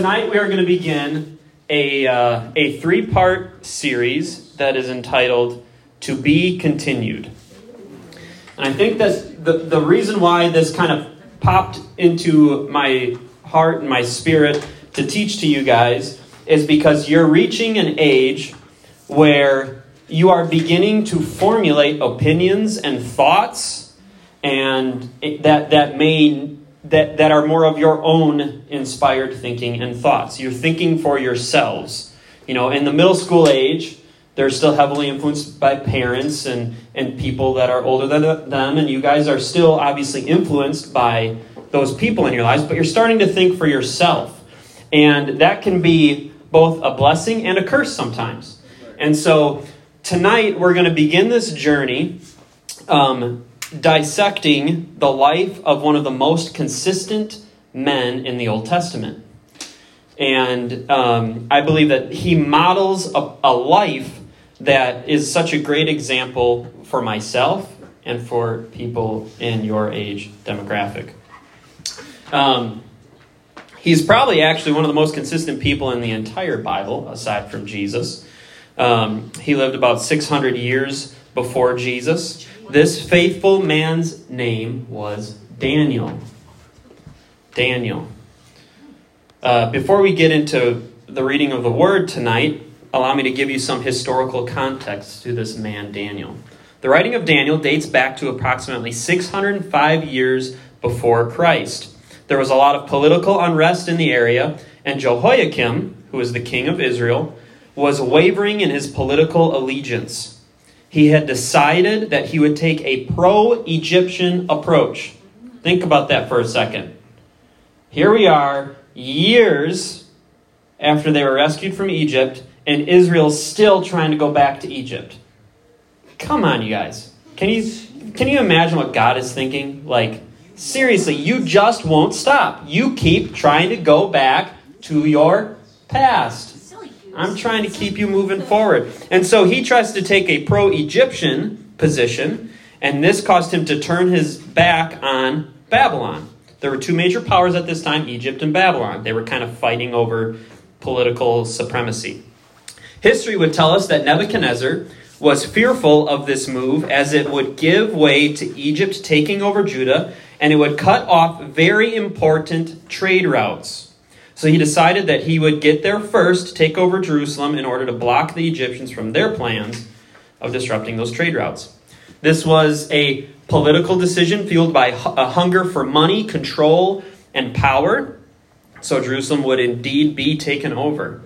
tonight we are going to begin a, uh, a three part series that is entitled To Be Continued. And I think that the, the reason why this kind of popped into my heart and my spirit to teach to you guys is because you're reaching an age where you are beginning to formulate opinions and thoughts and that, that may that, that are more of your own inspired thinking and thoughts. You're thinking for yourselves. You know, in the middle school age, they're still heavily influenced by parents and, and people that are older than them, and you guys are still obviously influenced by those people in your lives, but you're starting to think for yourself. And that can be both a blessing and a curse sometimes. And so tonight we're going to begin this journey um, dissecting the life of one of the most consistent men in the Old Testament. And um, I believe that he models a, a life that is such a great example for myself and for people in your age demographic. Um, he's probably actually one of the most consistent people in the entire Bible, aside from Jesus. Um, he lived about 600 years before Jesus. This faithful man's name was Daniel. Daniel. Uh, before we get into the reading of the word tonight, allow me to give you some historical context to this man, Daniel. The writing of Daniel dates back to approximately 605 years before Christ. There was a lot of political unrest in the area, and Jehoiakim, who was the king of Israel, was wavering in his political allegiance he had decided that he would take a pro Egyptian approach. Think about that for a second. Here we are, years after they were rescued from Egypt, and Israel's still trying to go back to Egypt. Come on, you guys. Can you, can you imagine what God is thinking? Like, seriously, you just won't stop. You keep trying to go back to your past. I'm trying to keep you moving forward. And so he tries to take a pro Egyptian position, and this caused him to turn his back on Babylon. There were two major powers at this time Egypt and Babylon. They were kind of fighting over political supremacy. History would tell us that Nebuchadnezzar was fearful of this move as it would give way to Egypt taking over Judah and it would cut off very important trade routes. So he decided that he would get there first, take over Jerusalem in order to block the Egyptians from their plans of disrupting those trade routes. This was a political decision fueled by a hunger for money, control, and power. So Jerusalem would indeed be taken over.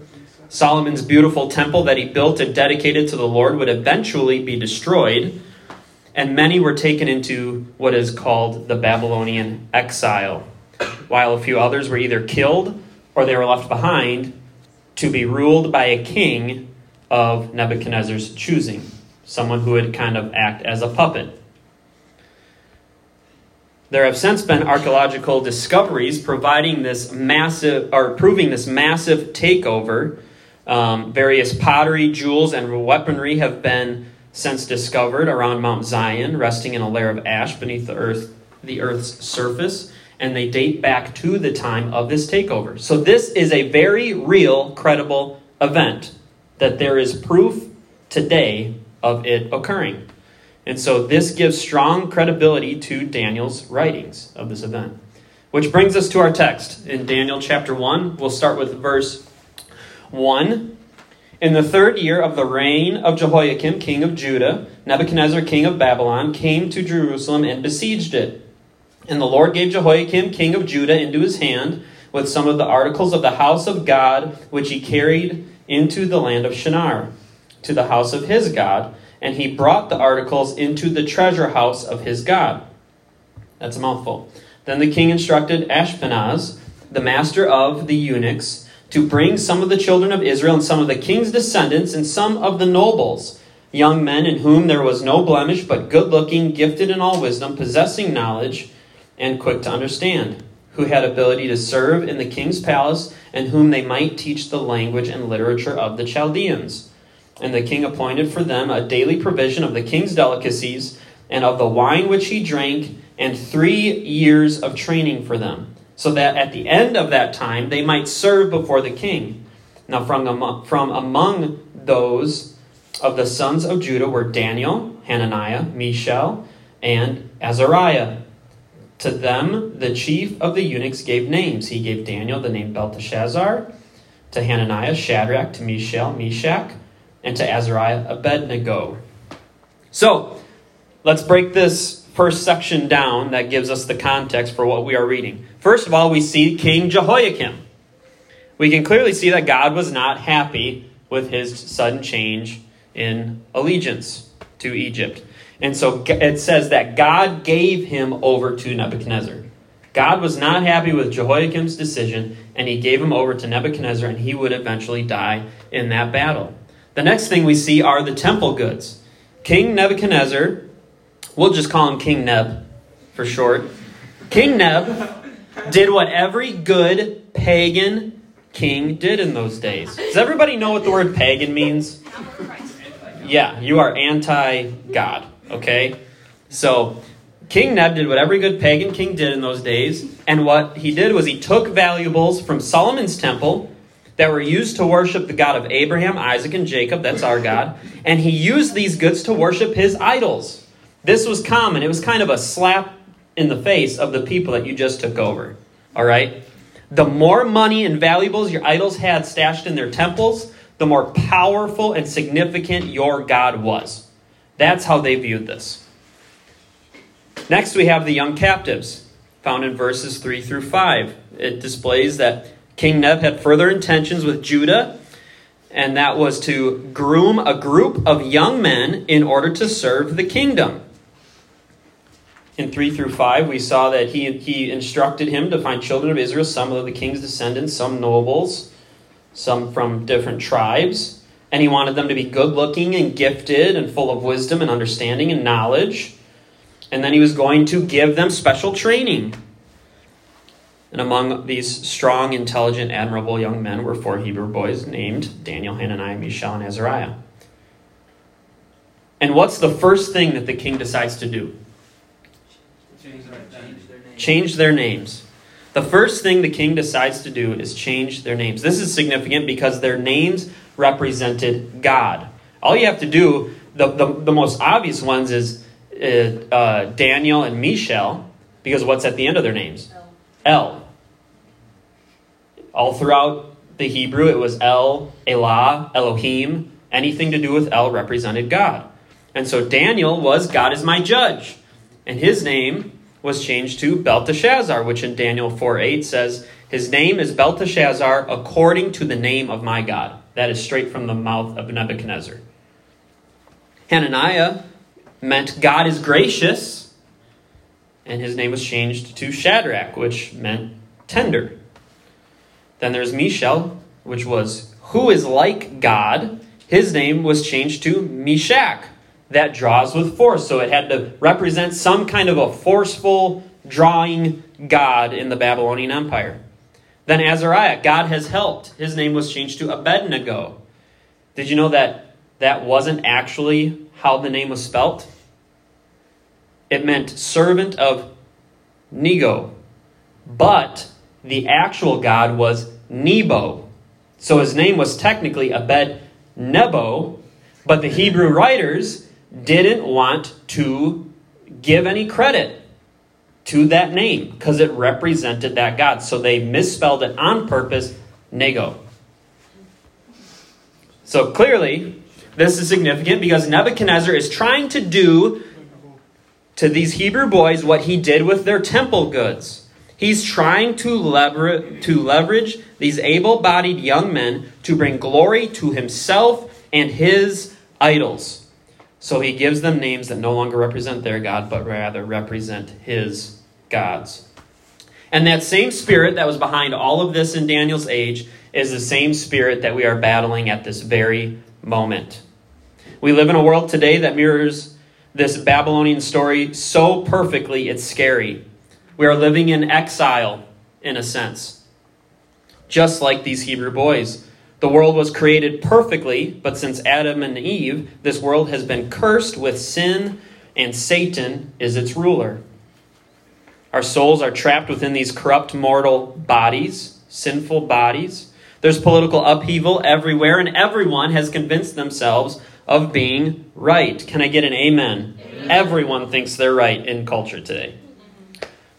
Solomon's beautiful temple that he built and dedicated to the Lord would eventually be destroyed, and many were taken into what is called the Babylonian exile, while a few others were either killed or they were left behind to be ruled by a king of Nebuchadnezzar's choosing, someone who would kind of act as a puppet. There have since been archaeological discoveries providing this massive, or proving this massive takeover. Um, various pottery, jewels, and weaponry have been since discovered around Mount Zion, resting in a layer of ash beneath the earth, the earth's surface and they date back to the time of this takeover. So this is a very real, credible event that there is proof today of it occurring. And so this gives strong credibility to Daniel's writings of this event. Which brings us to our text in Daniel chapter 1. We'll start with verse 1. In the third year of the reign of Jehoiakim, king of Judah, Nebuchadnezzar, king of Babylon, came to Jerusalem and besieged it. And the Lord gave Jehoiakim, king of Judah, into his hand with some of the articles of the house of God, which he carried into the land of Shinar, to the house of his God. And he brought the articles into the treasure house of his God. That's a mouthful. Then the king instructed Ashpenaz, the master of the eunuchs, to bring some of the children of Israel and some of the king's descendants and some of the nobles, young men in whom there was no blemish, but good looking, gifted in all wisdom, possessing knowledge and quick to understand, who had ability to serve in the king's palace, and whom they might teach the language and literature of the Chaldeans. And the king appointed for them a daily provision of the king's delicacies, and of the wine which he drank, and three years of training for them. so that at the end of that time they might serve before the king. Now, from among, from among those of the sons of Judah were Daniel, Hananiah, Mishael, and Azariah. To them, the chief of the eunuchs gave names. He gave Daniel the name Belteshazzar, to Hananiah, Shadrach, to Mishael, Meshach, and to Azariah, Abednego. So, let's break this first section down that gives us the context for what we are reading. First of all, we see King Jehoiakim. We can clearly see that God was not happy with his sudden change in allegiance to Egypt. And so it says that God gave him over to Nebuchadnezzar. God was not happy with Jehoiakim's decision, and he gave him over to Nebuchadnezzar, and he would eventually die in that battle. The next thing we see are the temple goods. King Nebuchadnezzar, we'll just call him King Neb for short. King Neb did what every good pagan king did in those days. Does everybody know what the word pagan means? Yeah, you are anti God, okay? So, King Neb did what every good pagan king did in those days, and what he did was he took valuables from Solomon's temple that were used to worship the God of Abraham, Isaac, and Jacob, that's our God, and he used these goods to worship his idols. This was common. It was kind of a slap in the face of the people that you just took over. All right? The more money and valuables your idols had stashed in their temples, the more powerful and significant your God was. That's how they viewed this. Next, we have the young captives, found in verses 3 through 5. It displays that King Neb had further intentions with Judah, and that was to groom a group of young men in order to serve the kingdom. In 3 through 5, we saw that he, he instructed him to find children of Israel, some of the king's descendants, some nobles, some from different tribes. And he wanted them to be good looking and gifted and full of wisdom and understanding and knowledge. And then he was going to give them special training. And among these strong, intelligent, admirable young men were four Hebrew boys named Daniel, Hananiah, Mishael, and Azariah. And what's the first thing that the king decides to do? Change their, names. Change their names. The first thing the king decides to do is change their names. This is significant because their names represented God. All you have to do, the, the, the most obvious ones is uh, uh, Daniel and Mishael, because what's at the end of their names? El. All throughout the Hebrew, it was El, Elah, Elohim. Anything to do with El represented God. And so Daniel was God is my judge. And his name was changed to Belteshazzar, which in Daniel 4 8 says, His name is Belteshazzar according to the name of my God. That is straight from the mouth of Nebuchadnezzar. Hananiah meant God is gracious, and his name was changed to Shadrach, which meant tender. Then there's Mishael, which was who is like God. His name was changed to Meshach, that draws with force. So it had to represent some kind of a forceful drawing God in the Babylonian Empire. Then Azariah, God has helped. His name was changed to Abednego. Did you know that that wasn't actually how the name was spelt? It meant servant of Nego. But the actual God was Nebo. So his name was technically Abed Nebo, but the Hebrew writers didn't want to give any credit to that name because it represented that God. So they misspelled it on purpose, Nego. So clearly, this is significant because Nebuchadnezzar is trying to do to these Hebrew boys what he did with their temple goods. He's trying to, lever- to leverage these able bodied young men to bring glory to himself and his idols. So he gives them names that no longer represent their God, but rather represent his gods. And that same spirit that was behind all of this in Daniel's age is the same spirit that we are battling at this very moment. We live in a world today that mirrors this Babylonian story so perfectly, it's scary. We are living in exile, in a sense. Just like these Hebrew boys. The world was created perfectly, but since Adam and Eve, this world has been cursed with sin, and Satan is its ruler. Our souls are trapped within these corrupt mortal bodies, sinful bodies. There's political upheaval everywhere, and everyone has convinced themselves of being right. Can I get an amen? amen? Everyone thinks they're right in culture today.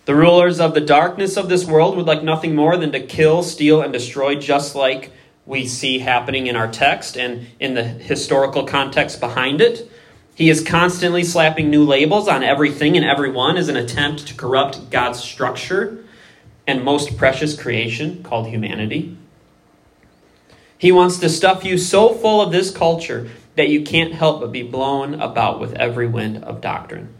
The rulers of the darkness of this world would like nothing more than to kill, steal, and destroy, just like we see happening in our text and in the historical context behind it. He is constantly slapping new labels on everything and everyone as an attempt to corrupt God's structure and most precious creation called humanity. He wants to stuff you so full of this culture that you can't help but be blown about with every wind of doctrine.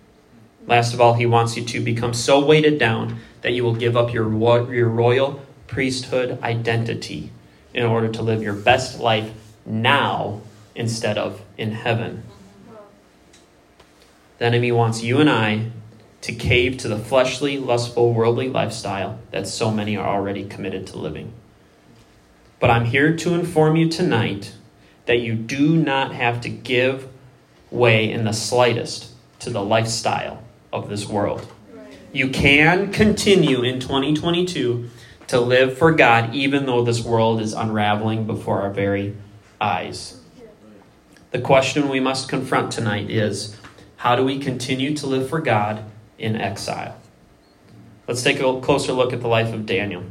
Last of all, he wants you to become so weighted down that you will give up your, your royal priesthood identity in order to live your best life now instead of in heaven. The enemy wants you and I to cave to the fleshly, lustful, worldly lifestyle that so many are already committed to living. But I'm here to inform you tonight that you do not have to give way in the slightest to the lifestyle of this world. You can continue in 2022 to live for God even though this world is unraveling before our very eyes. The question we must confront tonight is how do we continue to live for God in exile? Let's take a closer look at the life of Daniel.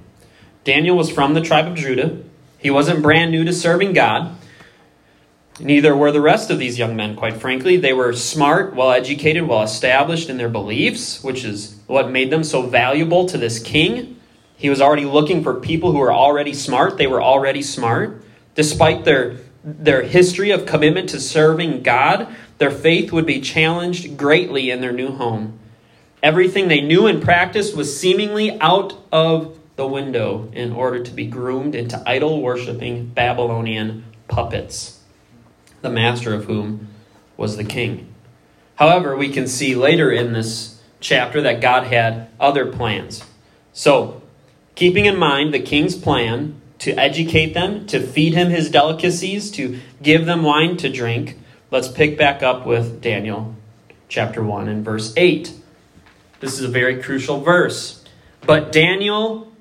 Daniel was from the tribe of Judah. He wasn't brand new to serving God. Neither were the rest of these young men, quite frankly. They were smart, well educated, well established in their beliefs, which is what made them so valuable to this king. He was already looking for people who were already smart. They were already smart. Despite their, their history of commitment to serving God, their faith would be challenged greatly in their new home. Everything they knew and practiced was seemingly out of the window in order to be groomed into idol worshiping Babylonian puppets, the master of whom was the king. However, we can see later in this chapter that God had other plans. So, keeping in mind the king's plan to educate them, to feed him his delicacies, to give them wine to drink, let's pick back up with Daniel chapter 1 and verse 8. This is a very crucial verse. But Daniel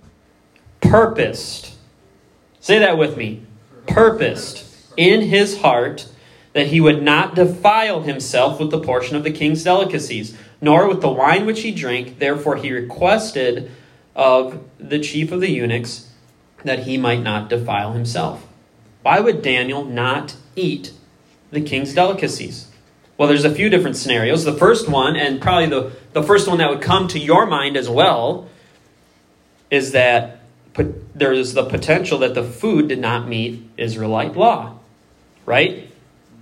purposed, say that with me, purposed in his heart that he would not defile himself with the portion of the king's delicacies, nor with the wine which he drank. Therefore, he requested of the chief of the eunuchs that he might not defile himself. Why would Daniel not eat the king's delicacies? Well, there's a few different scenarios. The first one, and probably the, the first one that would come to your mind as well, is that there is the potential that the food did not meet Israelite law, right?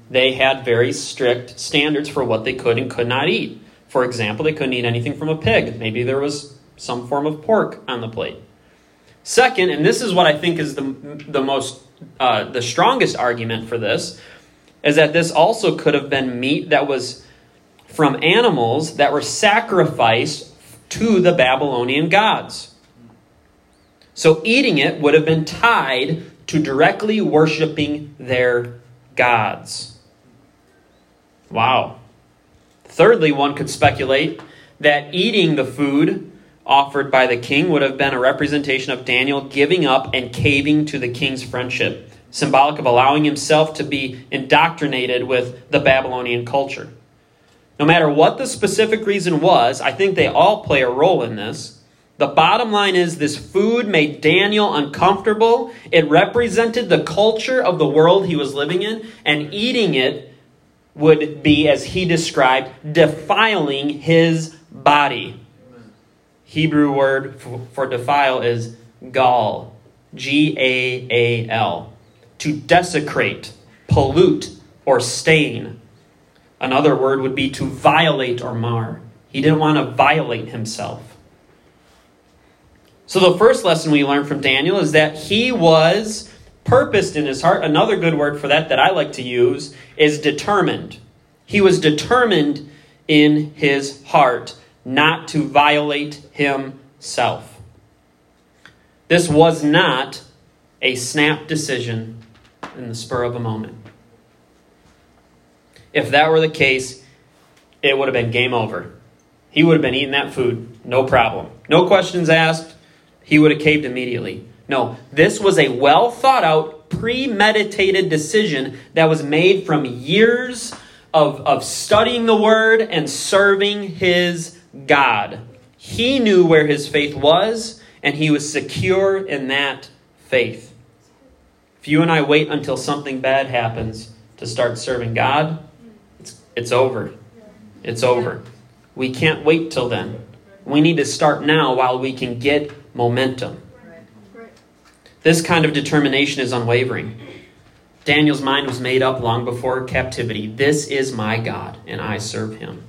They had very strict standards for what they could and could not eat. For example, they couldn't eat anything from a pig. Maybe there was some form of pork on the plate. Second, and this is what I think is the, the most, uh, the strongest argument for this, is that this also could have been meat that was from animals that were sacrificed to the Babylonian gods. So eating it would have been tied to directly worshiping their gods. Wow. Thirdly, one could speculate that eating the food offered by the king would have been a representation of Daniel giving up and caving to the king's friendship, symbolic of allowing himself to be indoctrinated with the Babylonian culture. No matter what the specific reason was, I think they all play a role in this. The bottom line is this food made Daniel uncomfortable. It represented the culture of the world he was living in, and eating it would be, as he described, defiling his body. Hebrew word for, defile is gal, G A A L, to desecrate, pollute, or stain. Another word would be to violate or mar. He didn't want to violate himself. So, the first lesson we learn from Daniel is that he was purposed in his heart. Another good word for that that I like to use is determined. He was determined in his heart not to violate himself. This was not a snap decision in the spur of a moment. If that were the case, it would have been game over. He would have been eating that food no problem. No questions asked. He would have caved immediately. No, this was a well thought out, premeditated decision that was made from years of, of studying the word and serving his God. He knew where his faith was, and he was secure in that faith. If you and I wait until something bad happens to start serving God, it's, it's over. It's over. We can't wait till then. We need to start now while we can get momentum. This kind of determination is unwavering. Daniel's mind was made up long before captivity. This is my God, and I serve him.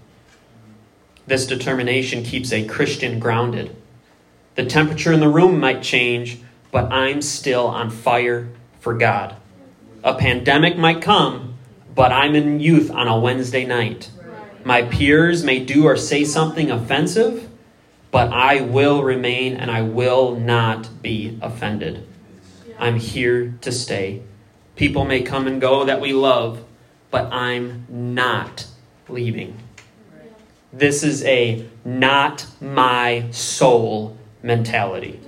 This determination keeps a Christian grounded. The temperature in the room might change, but I'm still on fire for God. A pandemic might come, but I'm in youth on a Wednesday night. My peers may do or say something offensive, but I will remain and I will not be offended. I'm here to stay. People may come and go that we love, but I'm not leaving. This is a not my soul mentality.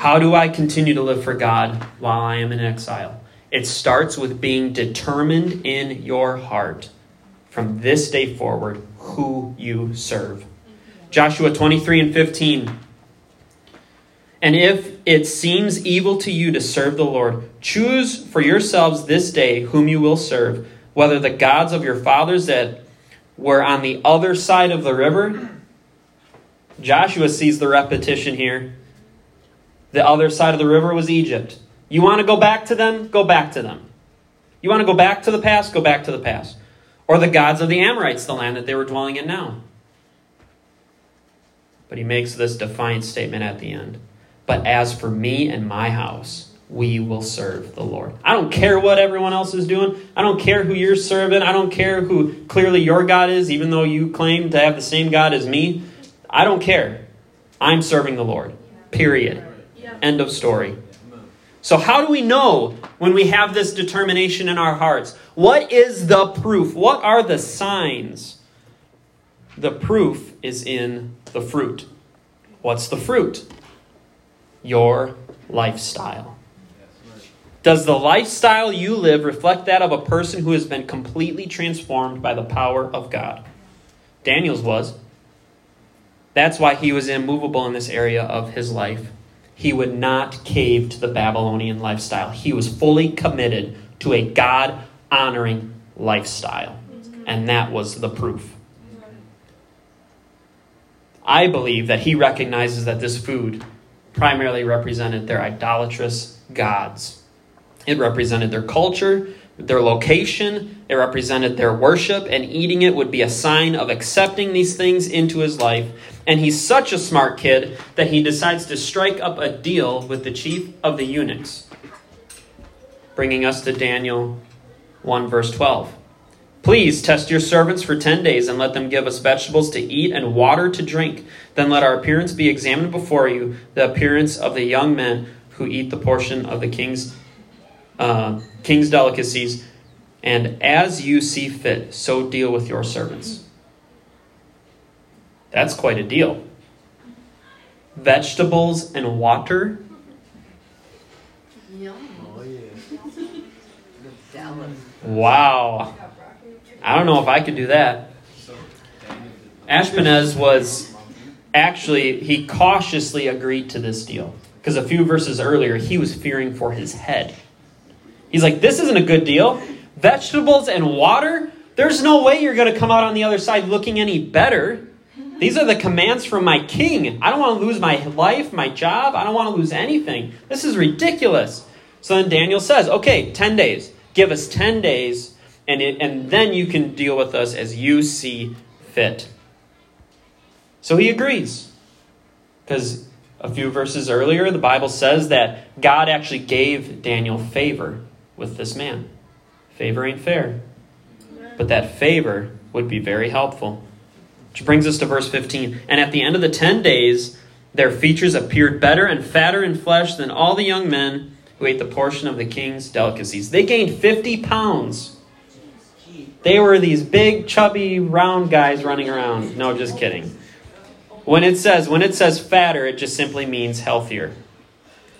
How do I continue to live for God while I am in exile? It starts with being determined in your heart from this day forward who you serve. Joshua 23 and 15. And if it seems evil to you to serve the Lord, choose for yourselves this day whom you will serve, whether the gods of your fathers that were on the other side of the river. Joshua sees the repetition here. The other side of the river was Egypt. You want to go back to them? Go back to them. You want to go back to the past? Go back to the past. Or the gods of the Amorites, the land that they were dwelling in now. But he makes this defiant statement at the end. But as for me and my house, we will serve the Lord. I don't care what everyone else is doing. I don't care who you're serving. I don't care who clearly your God is, even though you claim to have the same God as me. I don't care. I'm serving the Lord. Period. End of story. So, how do we know when we have this determination in our hearts? What is the proof? What are the signs? The proof is in the fruit. What's the fruit? your lifestyle. Does the lifestyle you live reflect that of a person who has been completely transformed by the power of God? Daniel's was. That's why he was immovable in this area of his life. He would not cave to the Babylonian lifestyle. He was fully committed to a God honoring lifestyle. And that was the proof. I believe that he recognizes that this food primarily represented their idolatrous gods. It represented their culture, their location, it represented their worship, and eating it would be a sign of accepting these things into his life. And he's such a smart kid that he decides to strike up a deal with the chief of the eunuchs. Bringing us to Daniel 1, verse 12. Please test your servants for ten days and let them give us vegetables to eat and water to drink. Then let our appearance be examined before you, the appearance of the young men who eat the portion of the king's uh, king's delicacies. And as you see fit, so deal with your servants. That's quite a deal. Vegetables and water. Wow. I don't know if I could do that. Ashpenaz was actually, he cautiously agreed to this deal. Because a few verses earlier, he was fearing for his head. He's like, this isn't a good deal. Vegetables and water? There's no way you're going to come out on the other side looking any better. These are the commands from my king. I don't want to lose my life, my job. I don't want to lose anything. This is ridiculous. So then Daniel says, okay, 10 days. Give us 10 days and, it, and then you can deal with us as you see fit. So he agrees. Because a few verses earlier, the Bible says that God actually gave Daniel favor with this man. Favor ain't fair. But that favor would be very helpful. Which brings us to verse 15. And at the end of the 10 days, their features appeared better and fatter in flesh than all the young men who ate the portion of the king's delicacies. They gained 50 pounds they were these big, chubby, round guys running around. No, just kidding. When it says when it says fatter, it just simply means healthier.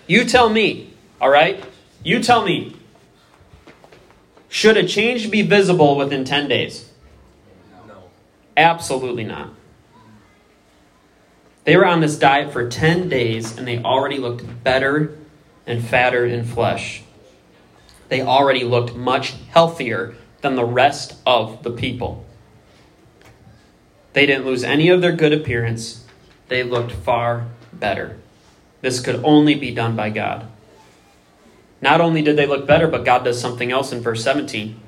You tell me, all right? You tell me. Should a change be visible within 10 days? Absolutely not. They were on this diet for 10 days and they already looked better and fatter in flesh. They already looked much healthier than the rest of the people. They didn't lose any of their good appearance, they looked far better. This could only be done by God. Not only did they look better, but God does something else in verse 17.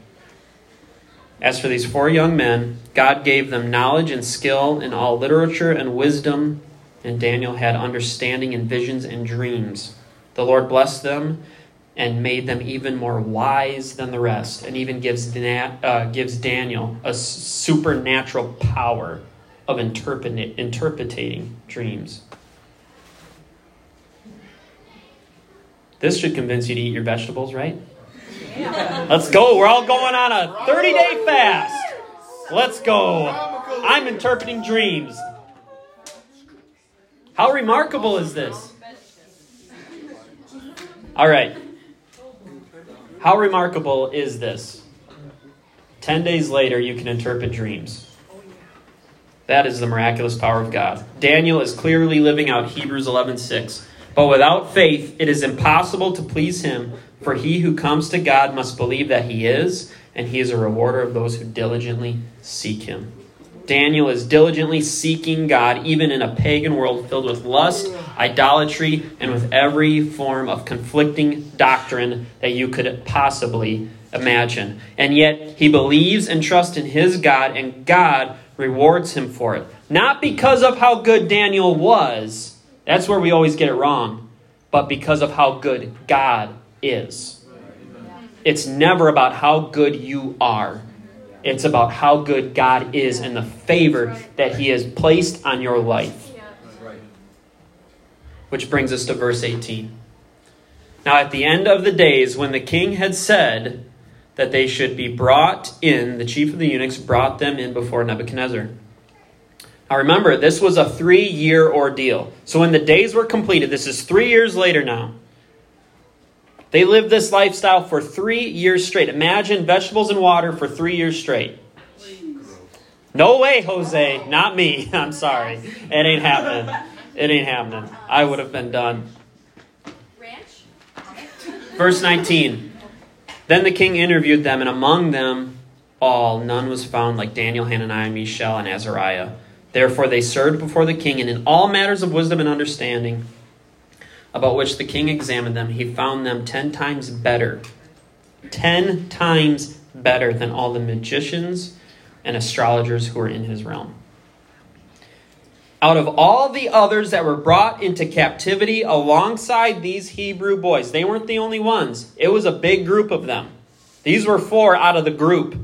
As for these four young men, God gave them knowledge and skill in all literature and wisdom, and Daniel had understanding in visions and dreams. The Lord blessed them and made them even more wise than the rest, and even gives, uh, gives Daniel a supernatural power of interpret- interpreting dreams. This should convince you to eat your vegetables, right? Let's go. We're all going on a 30 day fast. Let's go. I'm interpreting dreams. How remarkable is this? All right. How remarkable is this? Ten days later, you can interpret dreams. That is the miraculous power of God. Daniel is clearly living out Hebrews 11:6. But without faith, it is impossible to please him, for he who comes to God must believe that he is, and he is a rewarder of those who diligently seek him. Daniel is diligently seeking God, even in a pagan world filled with lust, idolatry, and with every form of conflicting doctrine that you could possibly imagine. And yet, he believes and trusts in his God, and God rewards him for it. Not because of how good Daniel was, that's where we always get it wrong, but because of how good God is. It's never about how good you are. It's about how good God is and the favor that He has placed on your life. Which brings us to verse 18. Now, at the end of the days, when the king had said that they should be brought in, the chief of the eunuchs brought them in before Nebuchadnezzar. Now, remember, this was a three year ordeal. So, when the days were completed, this is three years later now. They lived this lifestyle for three years straight. Imagine vegetables and water for three years straight. No way, Jose. Not me. I'm sorry. It ain't happening. It ain't happening. I would have been done. Verse 19. Then the king interviewed them, and among them all, none was found like Daniel, Hananiah, Mishael, and Azariah. Therefore they served before the king, and in all matters of wisdom and understanding, about which the king examined them, he found them ten times better. Ten times better than all the magicians and astrologers who were in his realm. Out of all the others that were brought into captivity alongside these Hebrew boys, they weren't the only ones. It was a big group of them. These were four out of the group.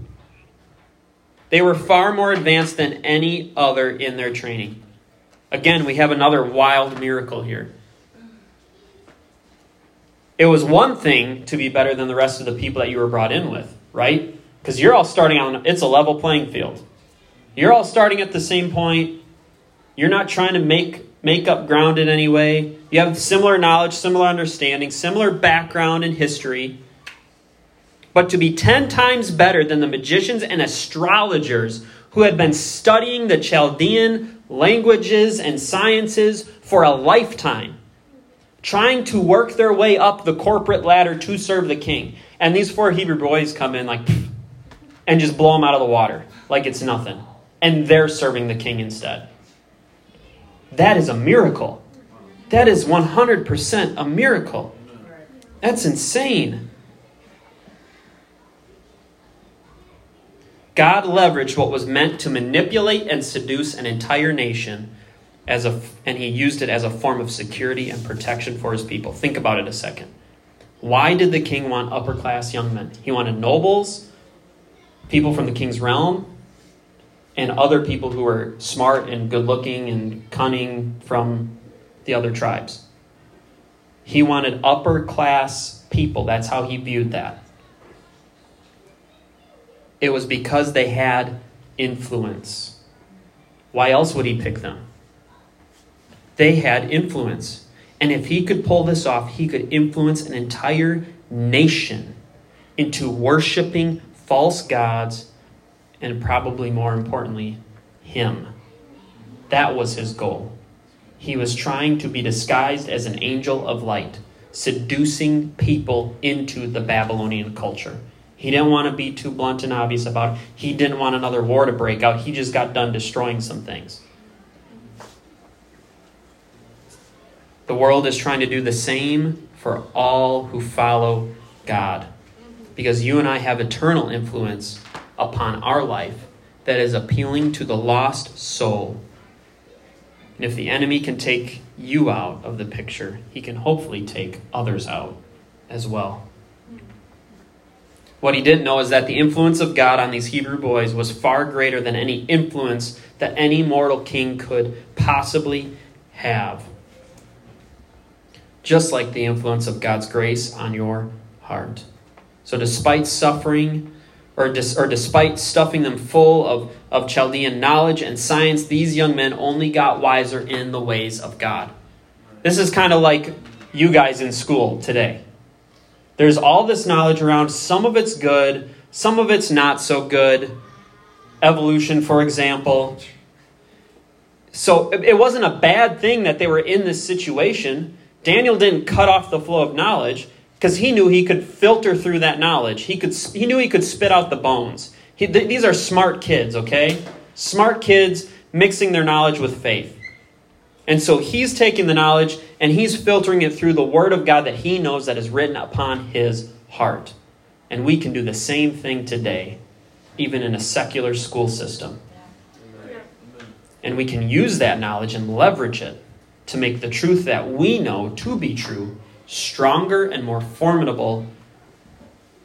They were far more advanced than any other in their training. Again, we have another wild miracle here. It was one thing to be better than the rest of the people that you were brought in with, right? Because you're all starting on, it's a level playing field. You're all starting at the same point. You're not trying to make, make up ground in any way. You have similar knowledge, similar understanding, similar background and history. But to be 10 times better than the magicians and astrologers who had been studying the Chaldean languages and sciences for a lifetime trying to work their way up the corporate ladder to serve the king. And these four Hebrew boys come in like and just blow them out of the water like it's nothing. And they're serving the king instead. That is a miracle. That is 100% a miracle. That's insane. God leveraged what was meant to manipulate and seduce an entire nation as a, and he used it as a form of security and protection for his people. Think about it a second. Why did the king want upper class young men? He wanted nobles, people from the king's realm, and other people who were smart and good looking and cunning from the other tribes. He wanted upper class people. That's how he viewed that. It was because they had influence. Why else would he pick them? They had influence. And if he could pull this off, he could influence an entire nation into worshiping false gods and probably more importantly, him. That was his goal. He was trying to be disguised as an angel of light, seducing people into the Babylonian culture. He didn't want to be too blunt and obvious about it. He didn't want another war to break out. He just got done destroying some things. The world is trying to do the same for all who follow God. Because you and I have eternal influence upon our life that is appealing to the lost soul. And if the enemy can take you out of the picture, he can hopefully take others out as well. What he didn't know is that the influence of God on these Hebrew boys was far greater than any influence that any mortal king could possibly have. Just like the influence of God's grace on your heart. So, despite suffering, or, dis, or despite stuffing them full of, of Chaldean knowledge and science, these young men only got wiser in the ways of God. This is kind of like you guys in school today. There's all this knowledge around. Some of it's good, some of it's not so good. Evolution, for example. So it wasn't a bad thing that they were in this situation. Daniel didn't cut off the flow of knowledge because he knew he could filter through that knowledge. He, could, he knew he could spit out the bones. He, th- these are smart kids, okay? Smart kids mixing their knowledge with faith. And so he's taking the knowledge and he's filtering it through the Word of God that he knows that is written upon his heart. And we can do the same thing today, even in a secular school system. And we can use that knowledge and leverage it to make the truth that we know to be true stronger and more formidable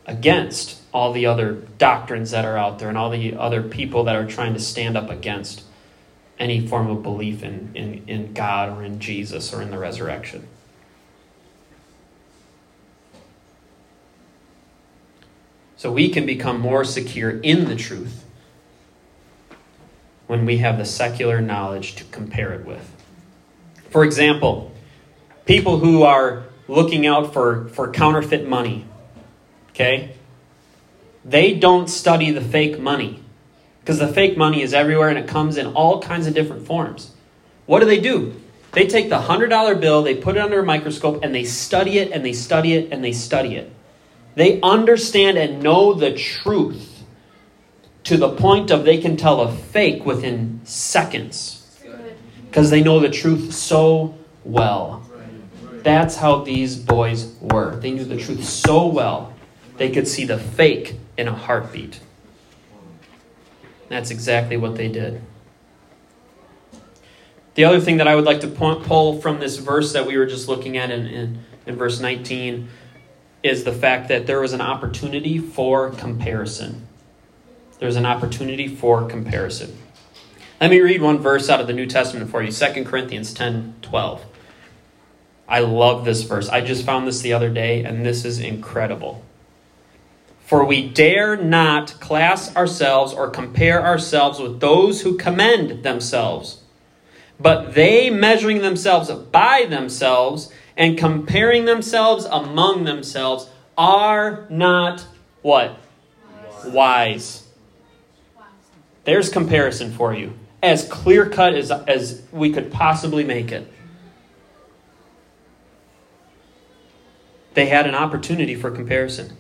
against all the other doctrines that are out there and all the other people that are trying to stand up against any form of belief in, in, in God or in Jesus or in the resurrection. So we can become more secure in the truth when we have the secular knowledge to compare it with. For example, people who are looking out for, for counterfeit money, okay, they don't study the fake money because the fake money is everywhere and it comes in all kinds of different forms. What do they do? They take the $100 bill, they put it under a microscope, and they study it and they study it and they study it. They understand and know the truth to the point of they can tell a fake within seconds because they know the truth so well. That's how these boys were. They knew the truth so well, they could see the fake in a heartbeat. That's exactly what they did. The other thing that I would like to pull from this verse that we were just looking at in, in, in verse 19 is the fact that there was an opportunity for comparison. There's an opportunity for comparison. Let me read one verse out of the New Testament for you 2 Corinthians 10 12. I love this verse. I just found this the other day, and this is incredible. For we dare not class ourselves or compare ourselves with those who commend themselves. But they, measuring themselves by themselves and comparing themselves among themselves, are not what? Wise. There's comparison for you. As clear cut as, as we could possibly make it. They had an opportunity for comparison.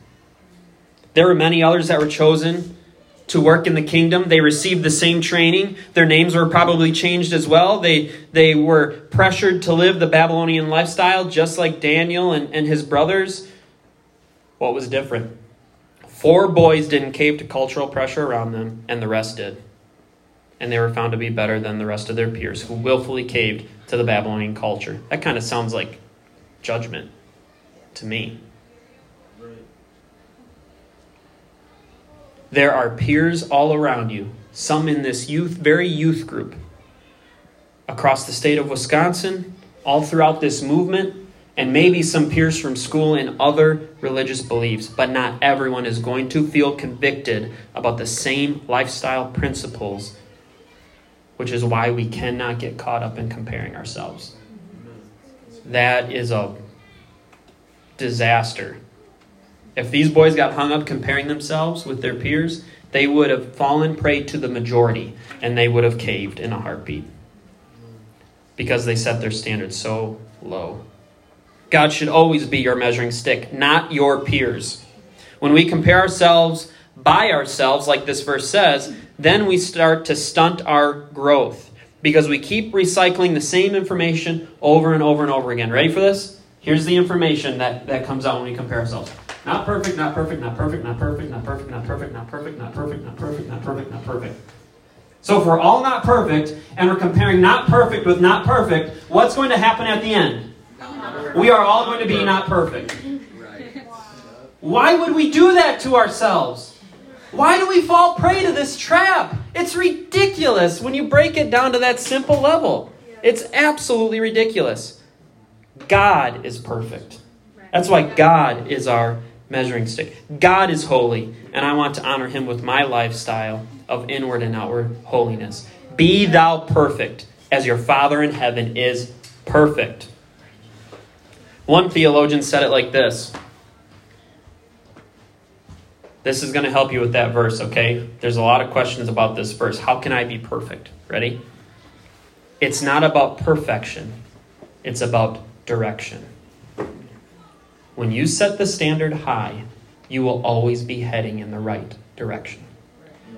There were many others that were chosen to work in the kingdom. They received the same training. Their names were probably changed as well. They, they were pressured to live the Babylonian lifestyle, just like Daniel and, and his brothers. What was different? Four boys didn't cave to cultural pressure around them, and the rest did. And they were found to be better than the rest of their peers who willfully caved to the Babylonian culture. That kind of sounds like judgment to me. There are peers all around you, some in this youth, very youth group, across the state of Wisconsin, all throughout this movement, and maybe some peers from school in other religious beliefs, but not everyone is going to feel convicted about the same lifestyle principles, which is why we cannot get caught up in comparing ourselves. that is a disaster. If these boys got hung up comparing themselves with their peers, they would have fallen prey to the majority and they would have caved in a heartbeat because they set their standards so low. God should always be your measuring stick, not your peers. When we compare ourselves by ourselves, like this verse says, then we start to stunt our growth because we keep recycling the same information over and over and over again. Ready for this? Here's the information that, that comes out when we compare ourselves. Not perfect, not perfect, not perfect, not perfect, not perfect, not perfect, not perfect, not perfect, not perfect, not perfect, not perfect. So if we're all not perfect and we're comparing not perfect with not perfect, what's going to happen at the end? We are all going to be not perfect. Why would we do that to ourselves? Why do we fall prey to this trap? It's ridiculous when you break it down to that simple level. It's absolutely ridiculous. God is perfect. That's why God is our measuring stick. God is holy, and I want to honor him with my lifestyle of inward and outward holiness. Be thou perfect, as your Father in heaven is perfect. One theologian said it like this this is going to help you with that verse, okay? There's a lot of questions about this verse. How can I be perfect? Ready? It's not about perfection, it's about direction. When you set the standard high, you will always be heading in the right direction.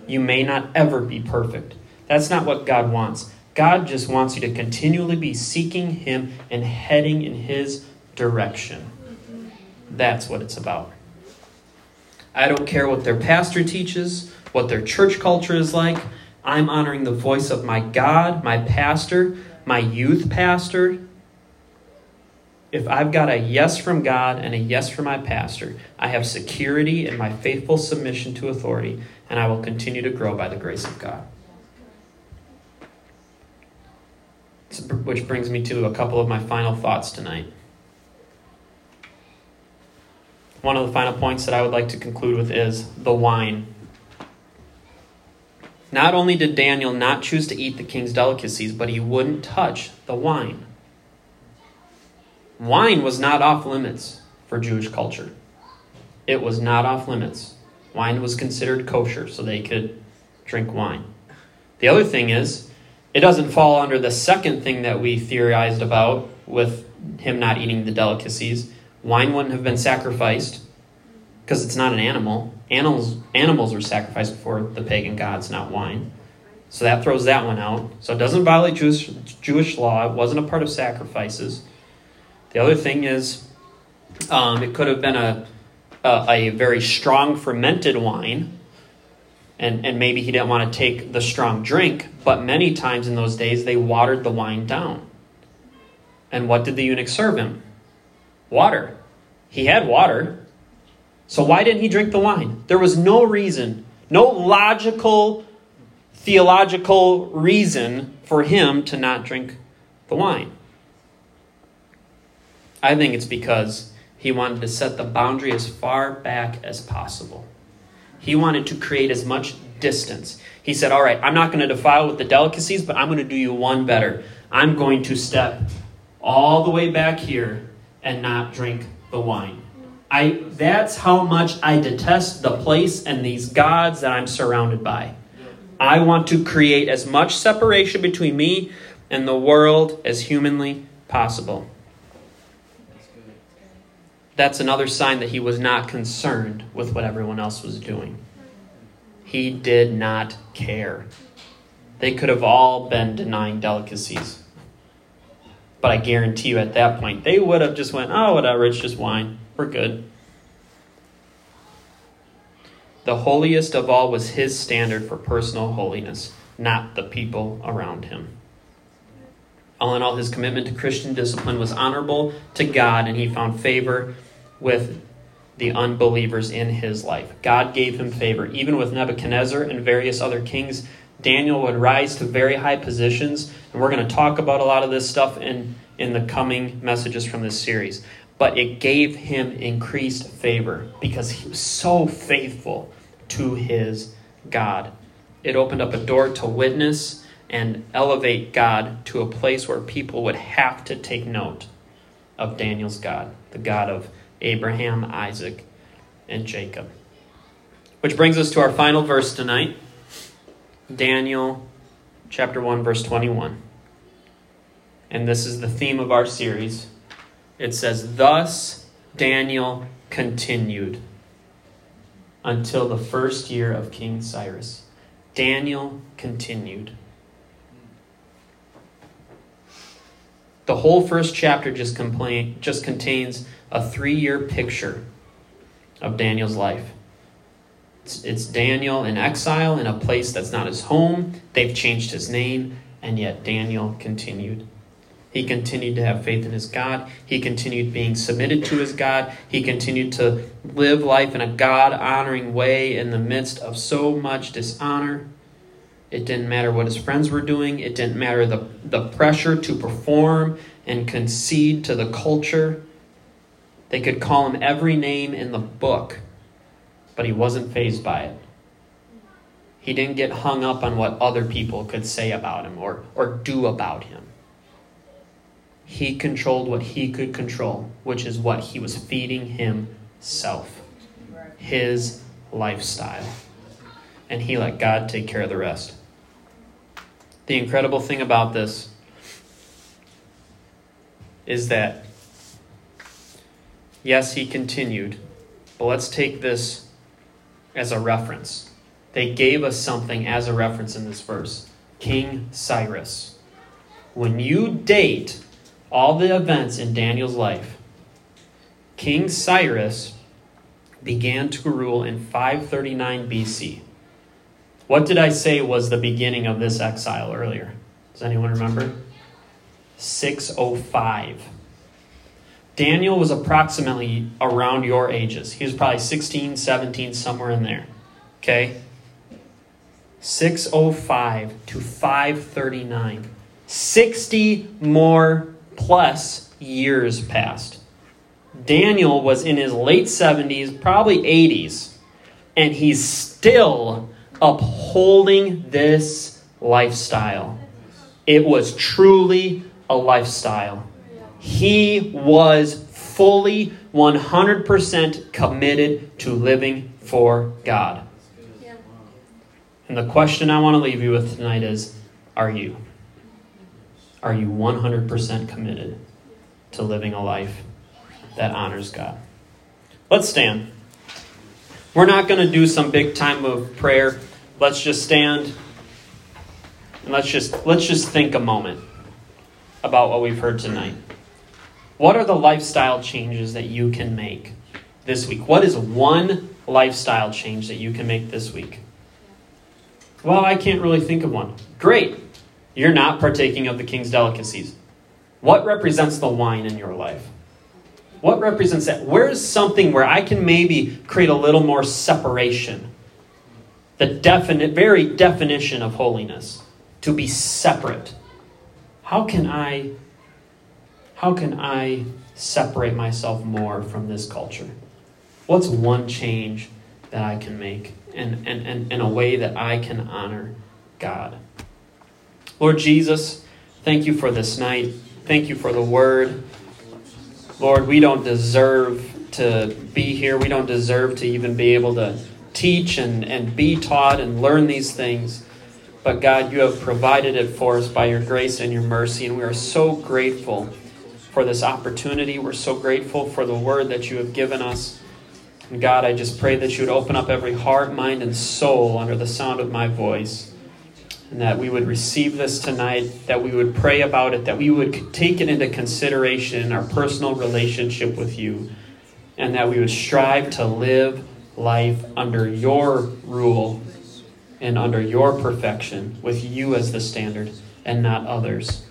You may not ever be perfect. That's not what God wants. God just wants you to continually be seeking Him and heading in His direction. That's what it's about. I don't care what their pastor teaches, what their church culture is like. I'm honoring the voice of my God, my pastor, my youth pastor. If I've got a yes from God and a yes from my pastor, I have security in my faithful submission to authority, and I will continue to grow by the grace of God. Which brings me to a couple of my final thoughts tonight. One of the final points that I would like to conclude with is the wine. Not only did Daniel not choose to eat the king's delicacies, but he wouldn't touch the wine. Wine was not off limits for Jewish culture. It was not off limits. Wine was considered kosher, so they could drink wine. The other thing is, it doesn't fall under the second thing that we theorized about with him not eating the delicacies Wine wouldn't have been sacrificed because it's not an animal. Animals animals were sacrificed before the pagan gods, not wine. So that throws that one out. So it doesn't violate Jewish, Jewish law. It wasn't a part of sacrifices. The other thing is, um, it could have been a, a, a very strong fermented wine, and, and maybe he didn't want to take the strong drink, but many times in those days they watered the wine down. And what did the eunuch serve him? Water. He had water. So why didn't he drink the wine? There was no reason, no logical, theological reason for him to not drink the wine. I think it's because he wanted to set the boundary as far back as possible. He wanted to create as much distance. He said, All right, I'm not going to defile with the delicacies, but I'm going to do you one better. I'm going to step all the way back here and not drink the wine. I that's how much I detest the place and these gods that I'm surrounded by. I want to create as much separation between me and the world as humanly possible. That's another sign that he was not concerned with what everyone else was doing. He did not care. They could have all been denying delicacies. But I guarantee you at that point, they would have just went, oh, whatever, it's just wine. We're good. The holiest of all was his standard for personal holiness, not the people around him. All in all, his commitment to Christian discipline was honorable to God, and he found favor with the unbelievers in his life. God gave him favor. Even with Nebuchadnezzar and various other kings, Daniel would rise to very high positions, and we're going to talk about a lot of this stuff in, in the coming messages from this series but it gave him increased favor because he was so faithful to his God. It opened up a door to witness and elevate God to a place where people would have to take note of Daniel's God, the God of Abraham, Isaac, and Jacob. Which brings us to our final verse tonight Daniel chapter 1, verse 21. And this is the theme of our series. It says, Thus Daniel continued until the first year of King Cyrus. Daniel continued. The whole first chapter just, complain, just contains a three year picture of Daniel's life. It's, it's Daniel in exile in a place that's not his home. They've changed his name, and yet Daniel continued. He continued to have faith in his God. He continued being submitted to his God. He continued to live life in a God honoring way in the midst of so much dishonor. It didn't matter what his friends were doing, it didn't matter the, the pressure to perform and concede to the culture. They could call him every name in the book, but he wasn't fazed by it. He didn't get hung up on what other people could say about him or, or do about him he controlled what he could control, which is what he was feeding himself, his lifestyle. And he let God take care of the rest. The incredible thing about this is that, yes, he continued, but let's take this as a reference. They gave us something as a reference in this verse King Cyrus. When you date all the events in Daniel's life, King Cyrus began to rule in 539 BC. What did I say was the beginning of this exile earlier? Does anyone remember? 605. Daniel was approximately around your ages. He was probably 16, 17, somewhere in there. Okay? 605 to 539. 60 more plus years passed. Daniel was in his late 70s, probably 80s, and he's still upholding this lifestyle. It was truly a lifestyle. He was fully 100% committed to living for God. And the question I want to leave you with tonight is are you? Are you 100% committed to living a life that honors God? Let's stand. We're not going to do some big time of prayer. Let's just stand and let's just let's just think a moment about what we've heard tonight. What are the lifestyle changes that you can make this week? What is one lifestyle change that you can make this week? Well, I can't really think of one. Great. You're not partaking of the king's delicacies. What represents the wine in your life? What represents that? Where's something where I can maybe create a little more separation? The definite, very definition of holiness, to be separate. How can I how can I separate myself more from this culture? What's one change that I can make in, in, in, in a way that I can honor God? Lord Jesus, thank you for this night. Thank you for the word. Lord, we don't deserve to be here. We don't deserve to even be able to teach and, and be taught and learn these things. But God, you have provided it for us by your grace and your mercy, and we are so grateful for this opportunity. We're so grateful for the word that you have given us. And God, I just pray that you would open up every heart, mind, and soul under the sound of my voice and that we would receive this tonight, that we would pray about it, that we would take it into consideration in our personal relationship with you, and that we would strive to live life under your rule and under your perfection, with you as the standard and not others.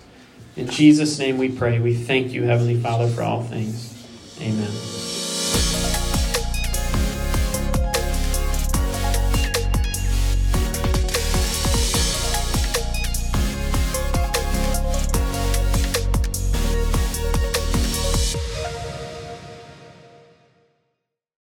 In Jesus' name we pray. We thank you, Heavenly Father, for all things. Amen.